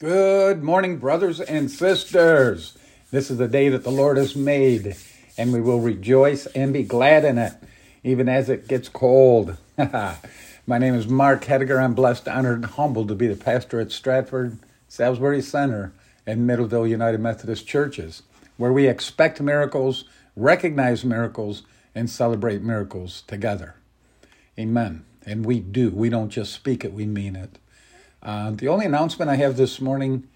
Good morning, brothers and sisters. This is the day that the Lord has made, and we will rejoice and be glad in it, even as it gets cold. My name is Mark Hediger. I'm blessed, honored, and humbled to be the pastor at Stratford, Salisbury Center, and Middleville United Methodist Churches, where we expect miracles, recognize miracles, and celebrate miracles together. Amen. And we do. We don't just speak it, we mean it. Uh, the only announcement I have this morning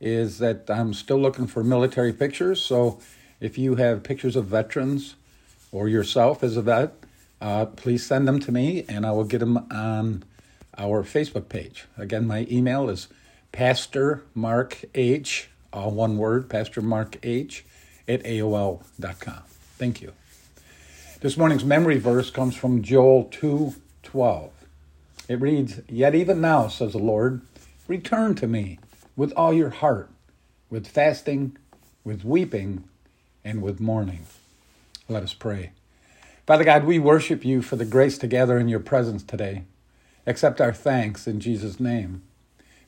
is that I'm still looking for military pictures. So if you have pictures of veterans or yourself as a vet, uh, please send them to me and I will get them on our Facebook page. Again, my email is Pastor Mark H, all one word, Pastor Mark H at AOL.com. Thank you. This morning's memory verse comes from Joel 2 12. It reads, Yet even now, says the Lord, return to me with all your heart, with fasting, with weeping, and with mourning. Let us pray. Father God, we worship you for the grace to gather in your presence today. Accept our thanks in Jesus' name.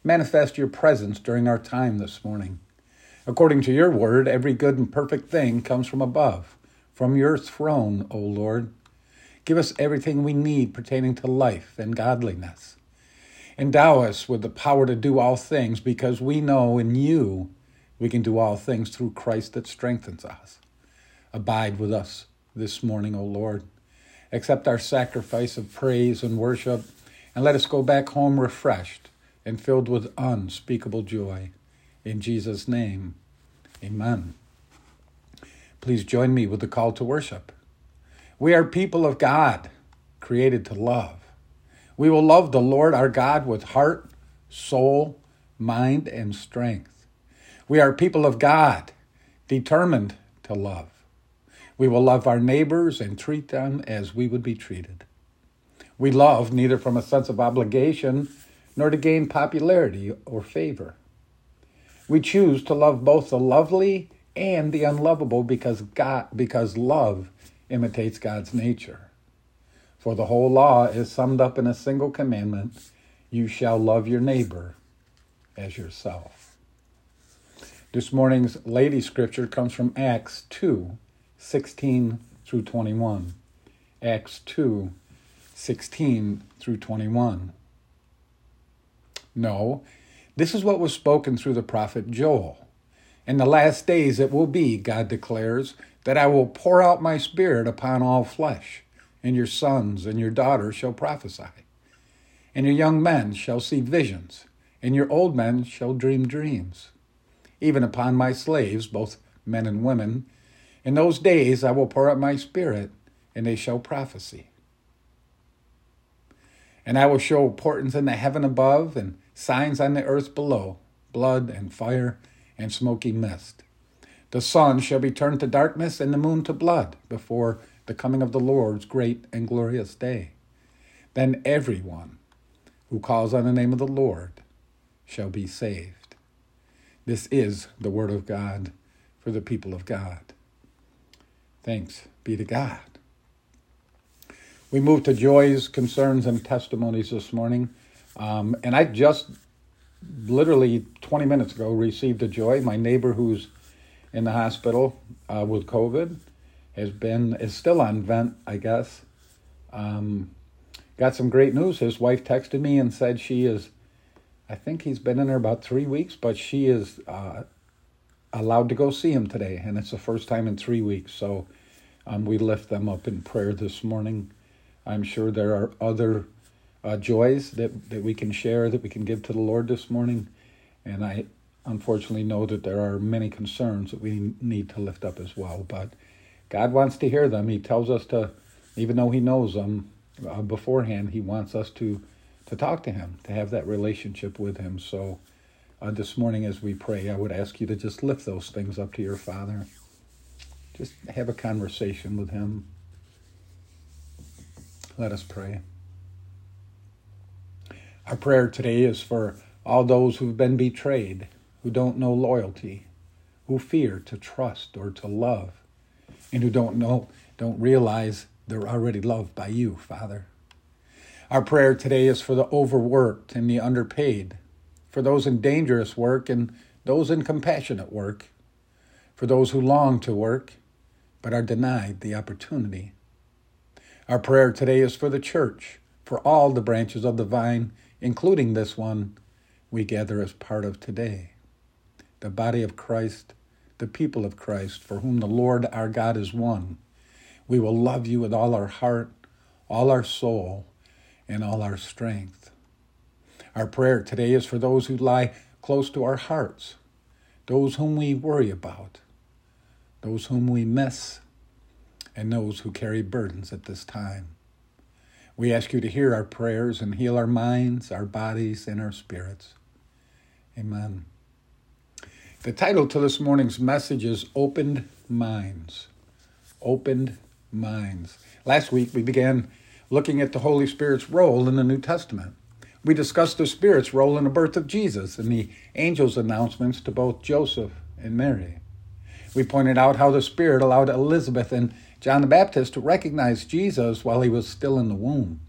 Manifest your presence during our time this morning. According to your word, every good and perfect thing comes from above, from your throne, O Lord. Give us everything we need pertaining to life and godliness. Endow us with the power to do all things because we know in you we can do all things through Christ that strengthens us. Abide with us this morning, O Lord. Accept our sacrifice of praise and worship and let us go back home refreshed and filled with unspeakable joy. In Jesus' name, amen. Please join me with the call to worship. We are people of God, created to love. We will love the Lord our God with heart, soul, mind, and strength. We are people of God, determined to love. We will love our neighbors and treat them as we would be treated. We love neither from a sense of obligation nor to gain popularity or favor. We choose to love both the lovely and the unlovable because God because love imitates God's nature. For the whole law is summed up in a single commandment you shall love your neighbor as yourself. This morning's lady scripture comes from Acts 2 16 through 21. Acts 2 16 through 21. No, this is what was spoken through the prophet Joel. In the last days it will be, God declares, that I will pour out my spirit upon all flesh, and your sons and your daughters shall prophesy, and your young men shall see visions, and your old men shall dream dreams. Even upon my slaves, both men and women, in those days I will pour out my spirit, and they shall prophesy. And I will show portents in the heaven above, and signs on the earth below blood and fire and smoky mist. The sun shall be turned to darkness and the moon to blood before the coming of the Lord's great and glorious day. Then everyone who calls on the name of the Lord shall be saved. This is the word of God for the people of God. Thanks be to God. We move to joys, concerns, and testimonies this morning. Um, and I just literally 20 minutes ago received a joy. My neighbor who's in the hospital uh, with COVID. Has been is still on vent, I guess. Um, got some great news. His wife texted me and said she is. I think he's been in there about three weeks, but she is uh, allowed to go see him today, and it's the first time in three weeks. So um, we lift them up in prayer this morning. I'm sure there are other uh, joys that, that we can share, that we can give to the Lord this morning. And I unfortunately know that there are many concerns that we need to lift up as well. But God wants to hear them. He tells us to, even though He knows them uh, beforehand, He wants us to to talk to Him, to have that relationship with Him. So uh, this morning, as we pray, I would ask you to just lift those things up to your Father. Just have a conversation with Him. Let us pray. Our prayer today is for all those who've been betrayed who don't know loyalty, who fear to trust or to love, and who don't know, don't realize they're already loved by you, Father. Our prayer today is for the overworked and the underpaid, for those in dangerous work and those in compassionate work, for those who long to work but are denied the opportunity. Our prayer today is for the church, for all the branches of the vine, including this one we gather as part of today. The body of Christ, the people of Christ, for whom the Lord our God is one. We will love you with all our heart, all our soul, and all our strength. Our prayer today is for those who lie close to our hearts, those whom we worry about, those whom we miss, and those who carry burdens at this time. We ask you to hear our prayers and heal our minds, our bodies, and our spirits. Amen. The title to this morning's message is Opened Minds. Opened Minds. Last week we began looking at the Holy Spirit's role in the New Testament. We discussed the Spirit's role in the birth of Jesus and the angel's announcements to both Joseph and Mary. We pointed out how the Spirit allowed Elizabeth and John the Baptist recognized Jesus while he was still in the womb.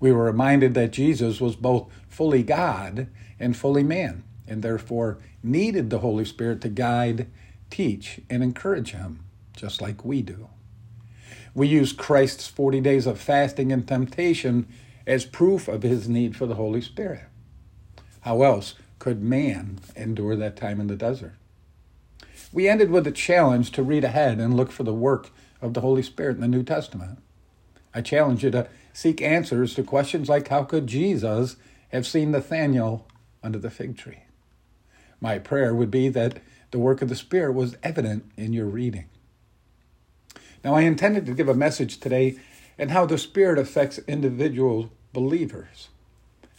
We were reminded that Jesus was both fully God and fully man, and therefore needed the Holy Spirit to guide, teach, and encourage him, just like we do. We use Christ's 40 days of fasting and temptation as proof of his need for the Holy Spirit. How else could man endure that time in the desert? We ended with a challenge to read ahead and look for the work of the Holy Spirit in the New Testament. I challenge you to seek answers to questions like how could Jesus have seen Nathanael under the fig tree? My prayer would be that the work of the Spirit was evident in your reading. Now, I intended to give a message today and how the Spirit affects individual believers.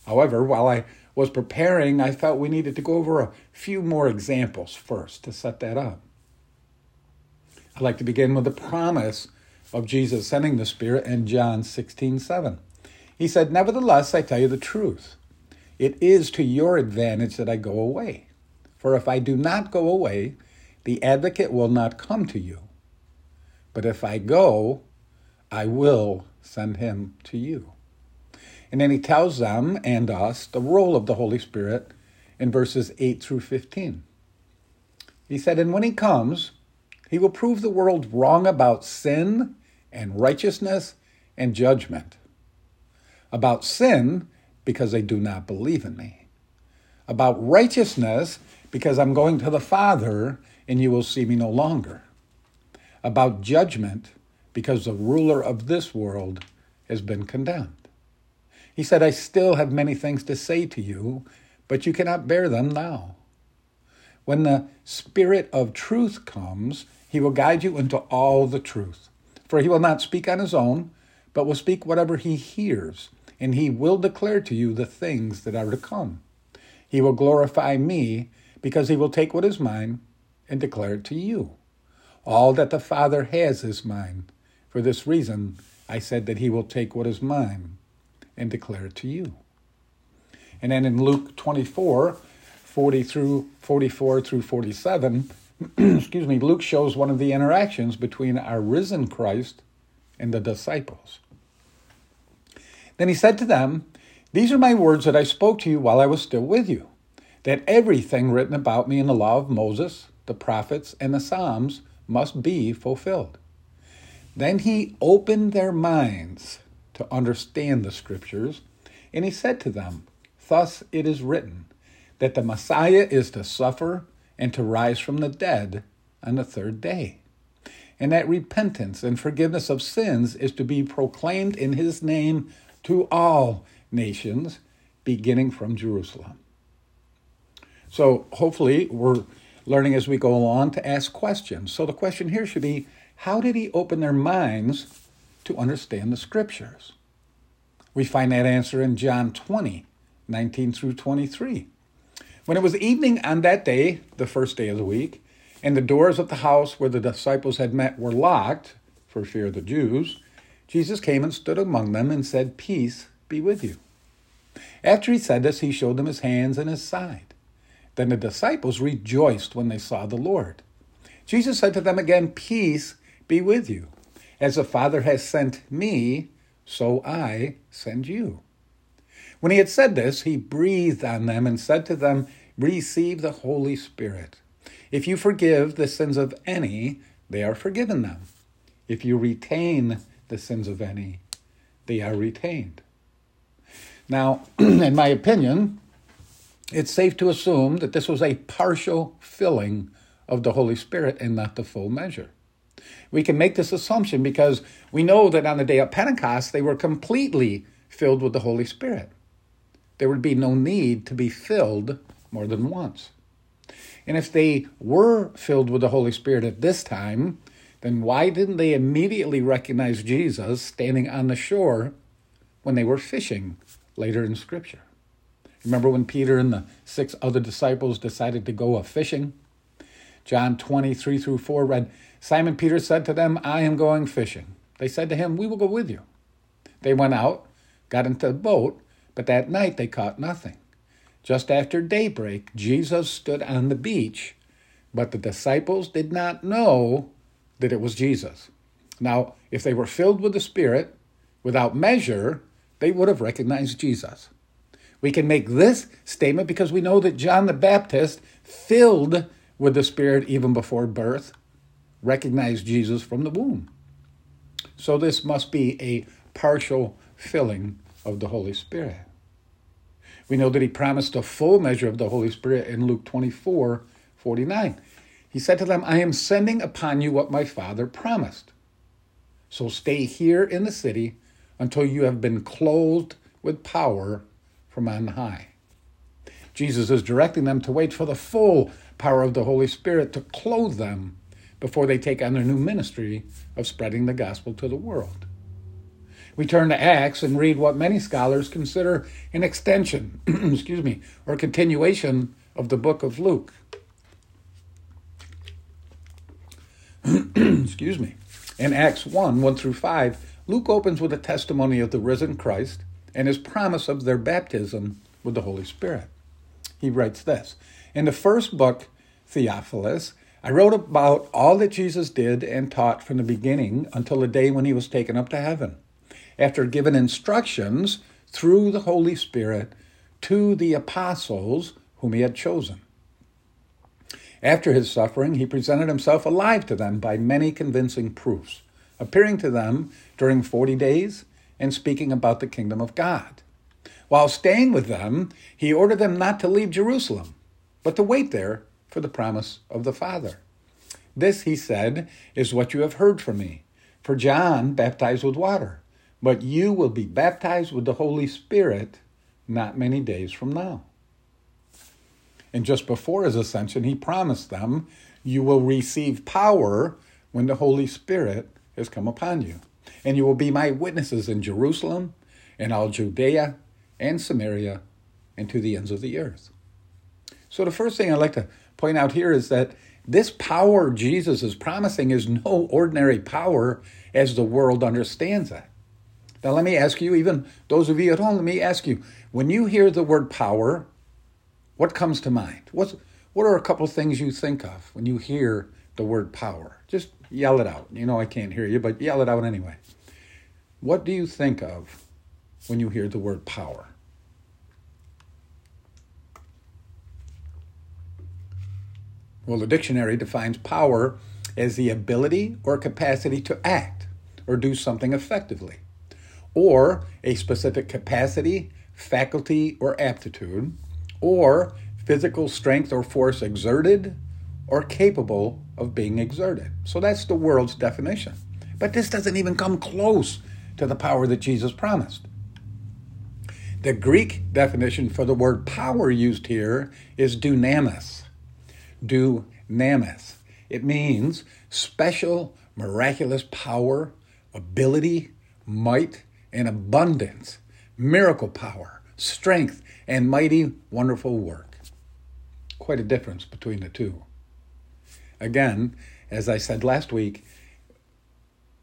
However, while I was preparing, I felt we needed to go over a few more examples first to set that up. I'd like to begin with the promise of Jesus sending the Spirit in John 16 7. He said, Nevertheless, I tell you the truth. It is to your advantage that I go away. For if I do not go away, the advocate will not come to you. But if I go, I will send him to you. And then he tells them and us the role of the Holy Spirit in verses 8 through 15. He said, And when he comes, he will prove the world wrong about sin and righteousness and judgment. About sin, because they do not believe in me. About righteousness, because I'm going to the Father and you will see me no longer. About judgment, because the ruler of this world has been condemned. He said, I still have many things to say to you, but you cannot bear them now. When the Spirit of truth comes, he will guide you into all the truth. For he will not speak on his own, but will speak whatever he hears, and he will declare to you the things that are to come. He will glorify me, because he will take what is mine and declare it to you. All that the Father has is mine. For this reason, I said that he will take what is mine and declare it to you. And then in Luke 24, 40 through 44 through 47, excuse me, Luke shows one of the interactions between our risen Christ and the disciples. Then he said to them, These are my words that I spoke to you while I was still with you, that everything written about me in the law of Moses, the prophets, and the Psalms must be fulfilled. Then he opened their minds to understand the scriptures, and he said to them, Thus it is written, that the Messiah is to suffer and to rise from the dead on the third day. And that repentance and forgiveness of sins is to be proclaimed in his name to all nations, beginning from Jerusalem. So hopefully we're learning as we go along to ask questions. So the question here should be how did he open their minds to understand the scriptures? We find that answer in John 20, 19 through 23. When it was evening on that day, the first day of the week, and the doors of the house where the disciples had met were locked for fear of the Jews, Jesus came and stood among them and said, Peace be with you. After he said this, he showed them his hands and his side. Then the disciples rejoiced when they saw the Lord. Jesus said to them again, Peace be with you. As the Father has sent me, so I send you. When he had said this, he breathed on them and said to them, Receive the Holy Spirit. If you forgive the sins of any, they are forgiven them. If you retain the sins of any, they are retained. Now, in my opinion, it's safe to assume that this was a partial filling of the Holy Spirit and not the full measure. We can make this assumption because we know that on the day of Pentecost, they were completely filled with the Holy Spirit. There would be no need to be filled more than once. And if they were filled with the Holy Spirit at this time, then why didn't they immediately recognize Jesus standing on the shore when they were fishing later in Scripture? Remember when Peter and the six other disciples decided to go a fishing? John 23 through 4 read, Simon Peter said to them, I am going fishing. They said to him, We will go with you. They went out, got into the boat, but that night they caught nothing. Just after daybreak, Jesus stood on the beach, but the disciples did not know that it was Jesus. Now, if they were filled with the Spirit, without measure, they would have recognized Jesus. We can make this statement because we know that John the Baptist, filled with the Spirit even before birth, recognized Jesus from the womb. So this must be a partial filling of the Holy Spirit. We know that he promised a full measure of the Holy Spirit in Luke 24 49. He said to them, I am sending upon you what my Father promised. So stay here in the city until you have been clothed with power from on high. Jesus is directing them to wait for the full power of the Holy Spirit to clothe them before they take on their new ministry of spreading the gospel to the world. We turn to Acts and read what many scholars consider an extension, excuse me, or continuation of the book of Luke. excuse me. In Acts 1 1 through 5, Luke opens with a testimony of the risen Christ and his promise of their baptism with the Holy Spirit. He writes this In the first book, Theophilus, I wrote about all that Jesus did and taught from the beginning until the day when he was taken up to heaven, after giving instructions through the Holy Spirit to the apostles whom he had chosen. After his suffering, he presented himself alive to them by many convincing proofs, appearing to them during 40 days and speaking about the kingdom of God. While staying with them, he ordered them not to leave Jerusalem, but to wait there for the promise of the Father. This, he said, is what you have heard from me. For John baptized with water, but you will be baptized with the Holy Spirit not many days from now. And just before his ascension, he promised them, You will receive power when the Holy Spirit has come upon you. And you will be my witnesses in Jerusalem, in all Judea and Samaria, and to the ends of the earth. So, the first thing I'd like to point out here is that this power Jesus is promising is no ordinary power as the world understands it. Now, let me ask you, even those of you at home, let me ask you when you hear the word power, what comes to mind? What's, what are a couple of things you think of when you hear the word power? Just yell it out. You know I can't hear you, but yell it out anyway. What do you think of when you hear the word power? Well, the dictionary defines power as the ability or capacity to act or do something effectively, or a specific capacity, faculty, or aptitude or physical strength or force exerted or capable of being exerted. So that's the world's definition. But this doesn't even come close to the power that Jesus promised. The Greek definition for the word power used here is dunamis. Dunamis. It means special, miraculous power, ability, might, and abundance, miracle power, strength, and mighty, wonderful work. Quite a difference between the two. Again, as I said last week,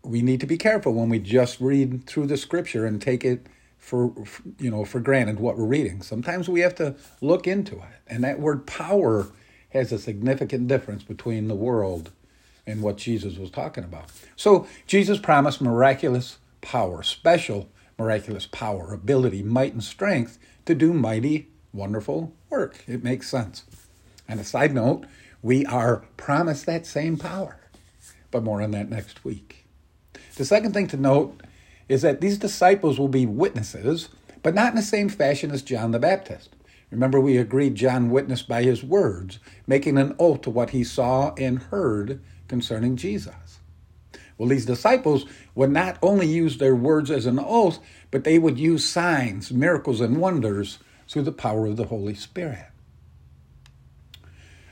we need to be careful when we just read through the scripture and take it for you know for granted what we're reading. Sometimes we have to look into it. And that word power has a significant difference between the world and what Jesus was talking about. So Jesus promised miraculous power, special miraculous power, ability, might, and strength to do mighty, wonderful work. It makes sense. And a side note, we are promised that same power, but more on that next week. The second thing to note is that these disciples will be witnesses, but not in the same fashion as John the Baptist. Remember, we agreed John witnessed by his words, making an oath to what he saw and heard concerning Jesus. Well, these disciples would not only use their words as an oath, but they would use signs, miracles, and wonders through the power of the Holy Spirit.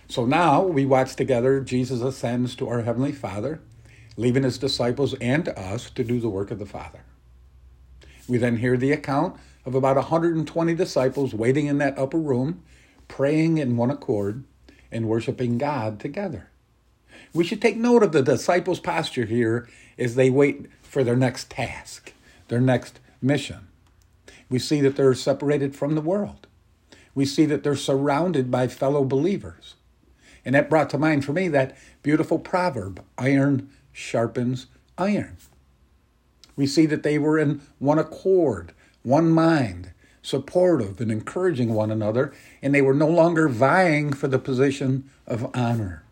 So now we watch together Jesus ascends to our Heavenly Father, leaving his disciples and us to do the work of the Father. We then hear the account of about 120 disciples waiting in that upper room, praying in one accord, and worshiping God together. We should take note of the disciples' posture here as they wait for their next task, their next mission. We see that they're separated from the world. We see that they're surrounded by fellow believers. And that brought to mind for me that beautiful proverb iron sharpens iron. We see that they were in one accord, one mind, supportive and encouraging one another, and they were no longer vying for the position of honor.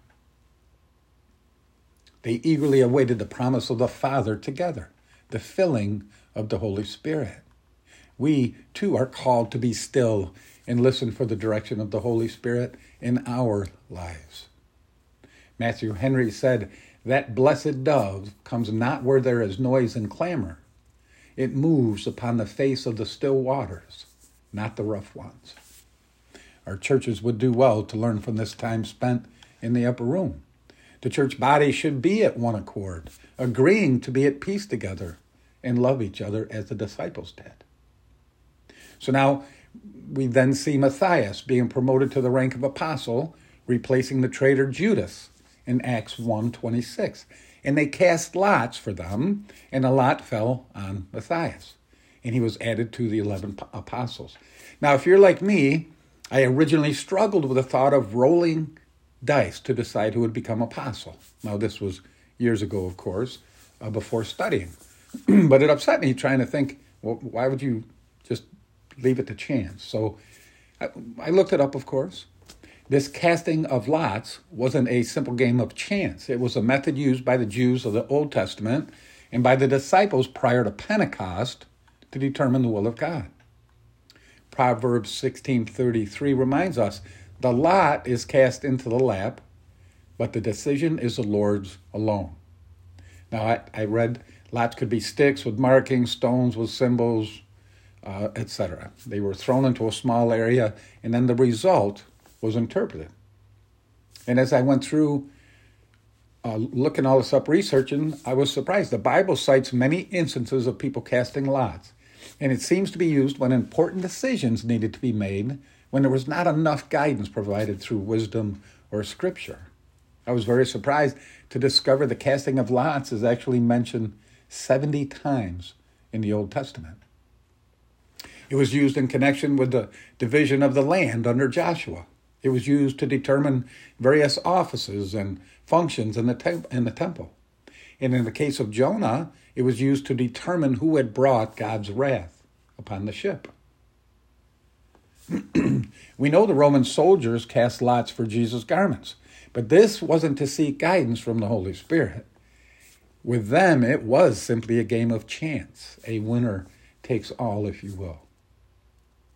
They eagerly awaited the promise of the Father together, the filling of the Holy Spirit. We, too, are called to be still and listen for the direction of the Holy Spirit in our lives. Matthew Henry said, That blessed dove comes not where there is noise and clamor. It moves upon the face of the still waters, not the rough ones. Our churches would do well to learn from this time spent in the upper room. The church body should be at one accord, agreeing to be at peace together and love each other as the disciples did. So now we then see Matthias being promoted to the rank of apostle, replacing the traitor Judas in Acts 1:26. And they cast lots for them, and a lot fell on Matthias, and he was added to the 11 apostles. Now, if you're like me, I originally struggled with the thought of rolling dice to decide who would become apostle. Now, this was years ago, of course, uh, before studying. but it upset me trying to think, well, why would you just leave it to chance? So I, I looked it up, of course. This casting of lots wasn't a simple game of chance. It was a method used by the Jews of the Old Testament and by the disciples prior to Pentecost to determine the will of God. Proverbs 16:33 reminds us the lot is cast into the lap, but the decision is the Lord's alone. Now, I, I read lots could be sticks with markings, stones with symbols, uh, etc. They were thrown into a small area, and then the result was interpreted. And as I went through uh, looking all this up, researching, I was surprised. The Bible cites many instances of people casting lots, and it seems to be used when important decisions needed to be made when there was not enough guidance provided through wisdom or scripture. I was very surprised to discover the casting of lots is actually mentioned 70 times in the Old Testament. It was used in connection with the division of the land under Joshua. It was used to determine various offices and functions in the, in the temple. And in the case of Jonah, it was used to determine who had brought God's wrath upon the ship. we know the Roman soldiers cast lots for Jesus' garments, but this wasn't to seek guidance from the Holy Spirit. With them, it was simply a game of chance. A winner takes all, if you will.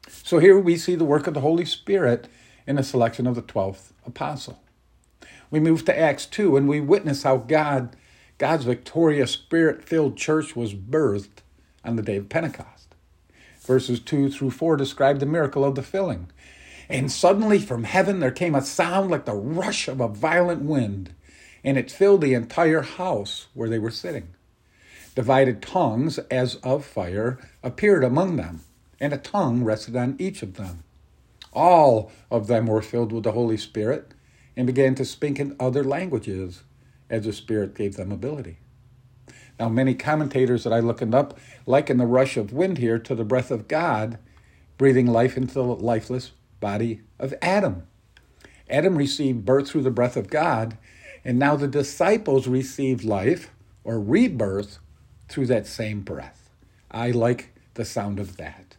So here we see the work of the Holy Spirit in the selection of the 12th apostle. We move to Acts 2 and we witness how God, God's victorious spirit filled church was birthed on the day of Pentecost. Verses 2 through 4 describe the miracle of the filling. And suddenly from heaven there came a sound like the rush of a violent wind, and it filled the entire house where they were sitting. Divided tongues, as of fire, appeared among them, and a tongue rested on each of them. All of them were filled with the Holy Spirit and began to speak in other languages as the Spirit gave them ability. Now, many commentators that I looked up liken the rush of wind here to the breath of God breathing life into the lifeless body of Adam. Adam received birth through the breath of God, and now the disciples received life or rebirth through that same breath. I like the sound of that.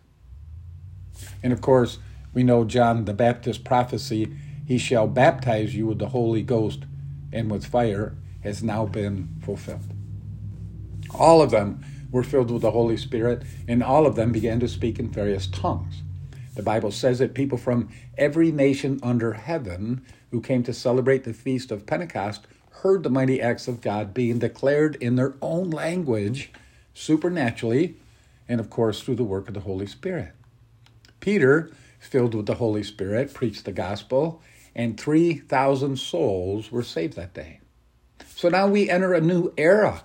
And of course, we know John the Baptist prophecy, he shall baptize you with the Holy Ghost and with fire, has now been fulfilled. All of them were filled with the Holy Spirit, and all of them began to speak in various tongues. The Bible says that people from every nation under heaven who came to celebrate the feast of Pentecost heard the mighty acts of God being declared in their own language, supernaturally, and of course through the work of the Holy Spirit. Peter, filled with the Holy Spirit, preached the gospel, and 3,000 souls were saved that day. So now we enter a new era.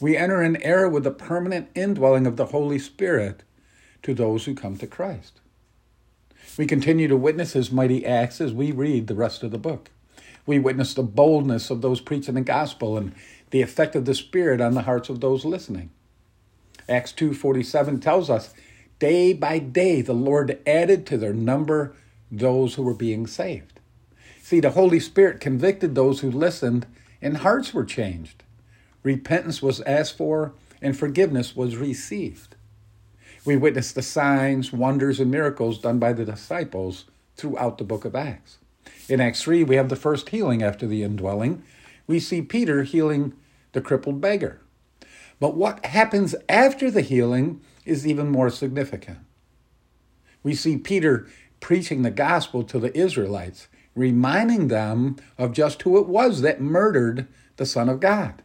We enter an era with the permanent indwelling of the Holy Spirit to those who come to Christ. We continue to witness his mighty acts as we read the rest of the book. We witness the boldness of those preaching the gospel and the effect of the Spirit on the hearts of those listening. Acts 2:47 tells us, day by day the Lord added to their number those who were being saved. See, the Holy Spirit convicted those who listened and hearts were changed. Repentance was asked for and forgiveness was received. We witness the signs, wonders, and miracles done by the disciples throughout the book of Acts. In Acts 3, we have the first healing after the indwelling. We see Peter healing the crippled beggar. But what happens after the healing is even more significant. We see Peter preaching the gospel to the Israelites, reminding them of just who it was that murdered the Son of God.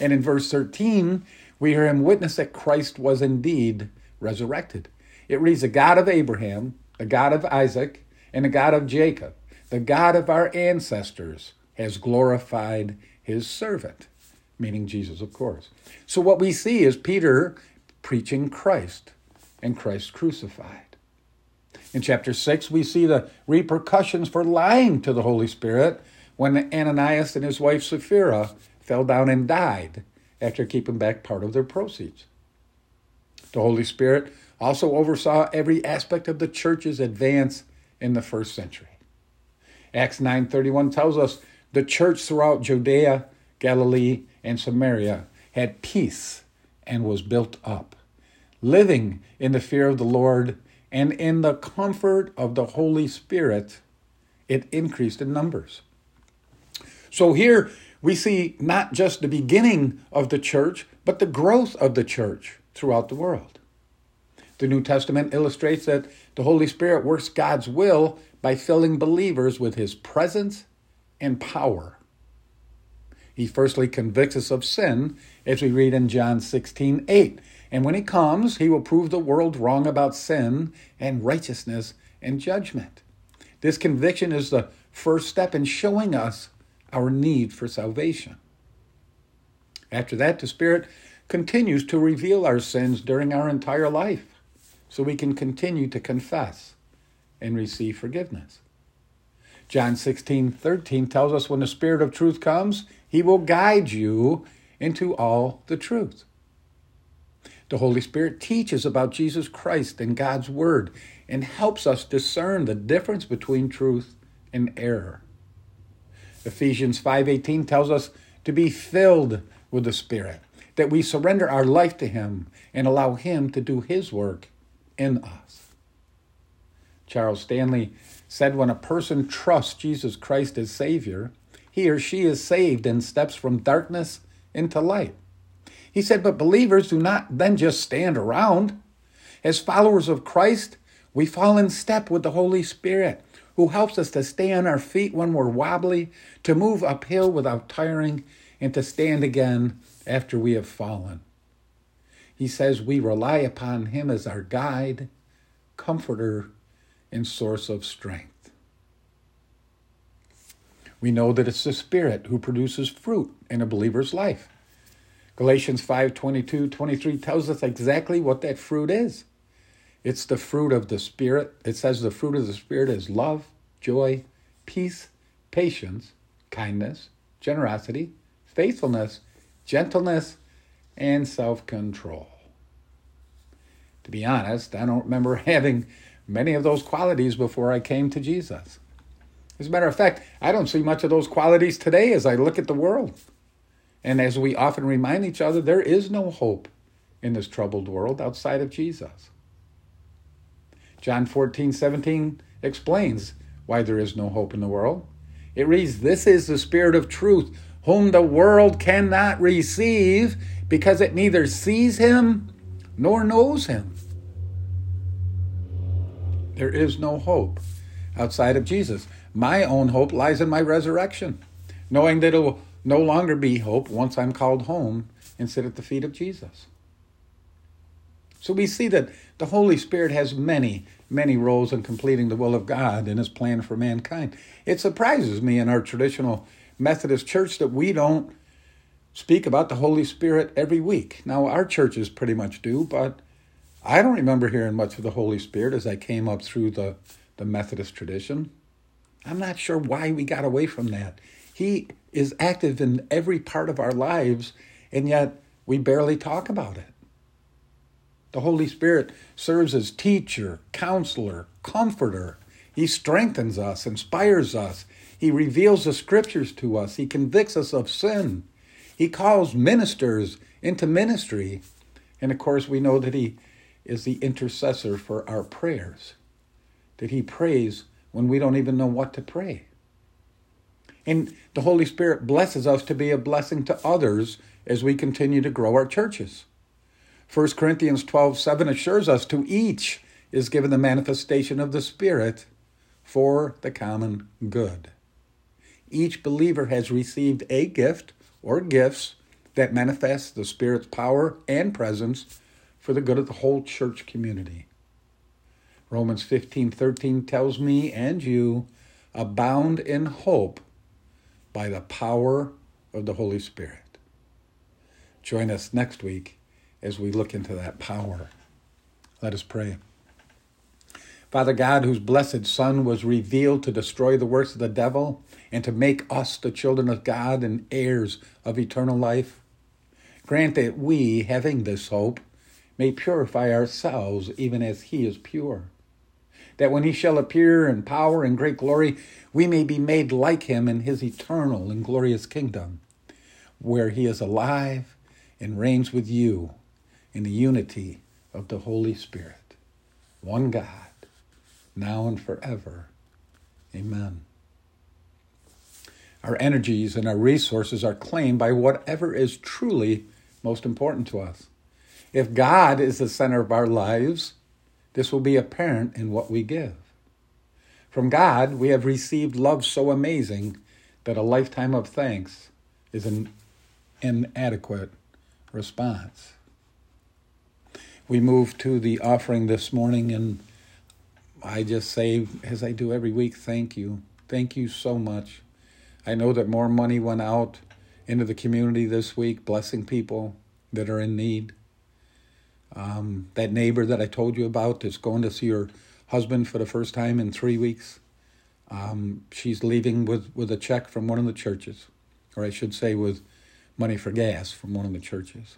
And in verse 13, we hear him witness that Christ was indeed resurrected. It reads, The God of Abraham, the God of Isaac, and the God of Jacob the God of our ancestors has glorified his servant, meaning Jesus, of course. So, what we see is Peter preaching Christ and Christ crucified. In chapter 6, we see the repercussions for lying to the Holy Spirit when Ananias and his wife Sapphira fell down and died after keeping back part of their proceeds. The Holy Spirit also oversaw every aspect of the church's advance in the first century. Acts 9:31 tells us the church throughout Judea, Galilee, and Samaria had peace and was built up, living in the fear of the Lord and in the comfort of the Holy Spirit. It increased in numbers. So here we see not just the beginning of the church, but the growth of the church throughout the world. The New Testament illustrates that the Holy Spirit works God's will by filling believers with his presence and power. He firstly convicts us of sin, as we read in John 16 8. And when he comes, he will prove the world wrong about sin and righteousness and judgment. This conviction is the first step in showing us our need for salvation. After that, the Spirit continues to reveal our sins during our entire life so we can continue to confess and receive forgiveness. John 16, 13 tells us when the Spirit of truth comes, he will guide you into all the truth. The Holy Spirit teaches about Jesus Christ and God's Word and helps us discern the difference between truth and error. Ephesians 5:18 tells us to be filled with the Spirit, that we surrender our life to him and allow him to do his work in us. Charles Stanley said when a person trusts Jesus Christ as Savior, he or she is saved and steps from darkness into light. He said, but believers do not then just stand around. As followers of Christ, we fall in step with the Holy Spirit, who helps us to stay on our feet when we're wobbly, to move uphill without tiring, and to stand again after we have fallen. He says we rely upon Him as our guide, comforter, and source of strength. We know that it's the Spirit who produces fruit in a believer's life. Galatians 5 22 23 tells us exactly what that fruit is. It's the fruit of the Spirit. It says the fruit of the Spirit is love, joy, peace, patience, kindness, generosity, faithfulness, gentleness, and self control. To be honest, I don't remember having many of those qualities before I came to Jesus. As a matter of fact, I don't see much of those qualities today as I look at the world. And as we often remind each other, there is no hope in this troubled world outside of Jesus. John 14, 17 explains why there is no hope in the world. It reads, This is the Spirit of truth, whom the world cannot receive because it neither sees him nor knows him. There is no hope outside of Jesus. My own hope lies in my resurrection, knowing that it will no longer be hope once I'm called home and sit at the feet of Jesus. So we see that the Holy Spirit has many, many roles in completing the will of God and his plan for mankind. It surprises me in our traditional Methodist church that we don't speak about the Holy Spirit every week. Now, our churches pretty much do, but I don't remember hearing much of the Holy Spirit as I came up through the, the Methodist tradition. I'm not sure why we got away from that. He is active in every part of our lives, and yet we barely talk about it. The Holy Spirit serves as teacher, counselor, comforter. He strengthens us, inspires us. He reveals the scriptures to us. He convicts us of sin. He calls ministers into ministry. And of course, we know that He is the intercessor for our prayers, that He prays when we don't even know what to pray. And the Holy Spirit blesses us to be a blessing to others as we continue to grow our churches. 1 Corinthians 12 7 assures us to each is given the manifestation of the Spirit for the common good. Each believer has received a gift or gifts that manifest the Spirit's power and presence for the good of the whole church community. Romans 15 13 tells me and you abound in hope by the power of the Holy Spirit. Join us next week as we look into that power. Let us pray. Father God, whose blessed Son was revealed to destroy the works of the devil and to make us the children of God and heirs of eternal life, grant that we, having this hope, may purify ourselves even as He is pure. That when He shall appear in power and great glory, we may be made like Him in His eternal and glorious kingdom, where He is alive and reigns with you in the unity of the Holy Spirit, one God, now and forever. Amen. Our energies and our resources are claimed by whatever is truly most important to us. If God is the center of our lives, this will be apparent in what we give. From God, we have received love so amazing that a lifetime of thanks is an inadequate response we move to the offering this morning, and I just say, as I do every week, thank you. Thank you so much. I know that more money went out into the community this week, blessing people that are in need. Um, that neighbor that I told you about that's going to see her husband for the first time in three weeks. Um, she's leaving with, with a check from one of the churches, or I should say, with money for gas from one of the churches.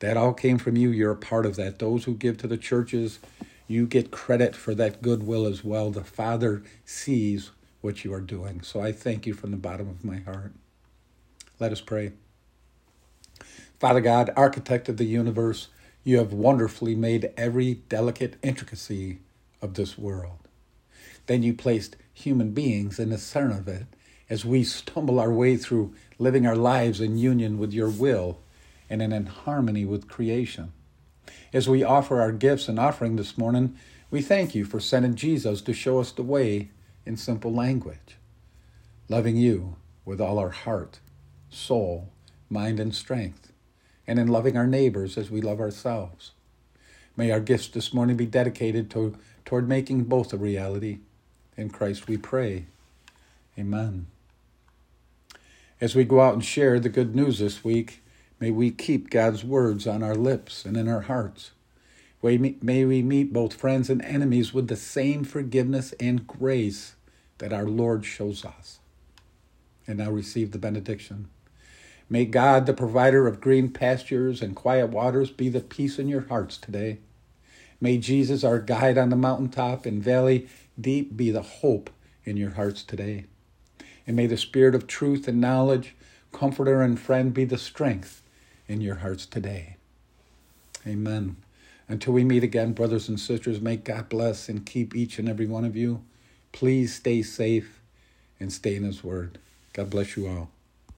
That all came from you. You're a part of that. Those who give to the churches, you get credit for that goodwill as well. The Father sees what you are doing. So I thank you from the bottom of my heart. Let us pray. Father God, architect of the universe, you have wonderfully made every delicate intricacy of this world. Then you placed human beings in the center of it as we stumble our way through living our lives in union with your will and in harmony with creation. As we offer our gifts and offering this morning, we thank you for sending Jesus to show us the way in simple language, loving you with all our heart, soul, mind, and strength, and in loving our neighbors as we love ourselves. May our gifts this morning be dedicated to, toward making both a reality. In Christ we pray. Amen. As we go out and share the good news this week, May we keep God's words on our lips and in our hearts. May we meet both friends and enemies with the same forgiveness and grace that our Lord shows us. And now receive the benediction. May God, the provider of green pastures and quiet waters, be the peace in your hearts today. May Jesus, our guide on the mountaintop and valley deep, be the hope in your hearts today. And may the Spirit of truth and knowledge, comforter and friend, be the strength in your hearts today. Amen. Until we meet again, brothers and sisters, may God bless and keep each and every one of you. Please stay safe and stay in His Word. God bless you all.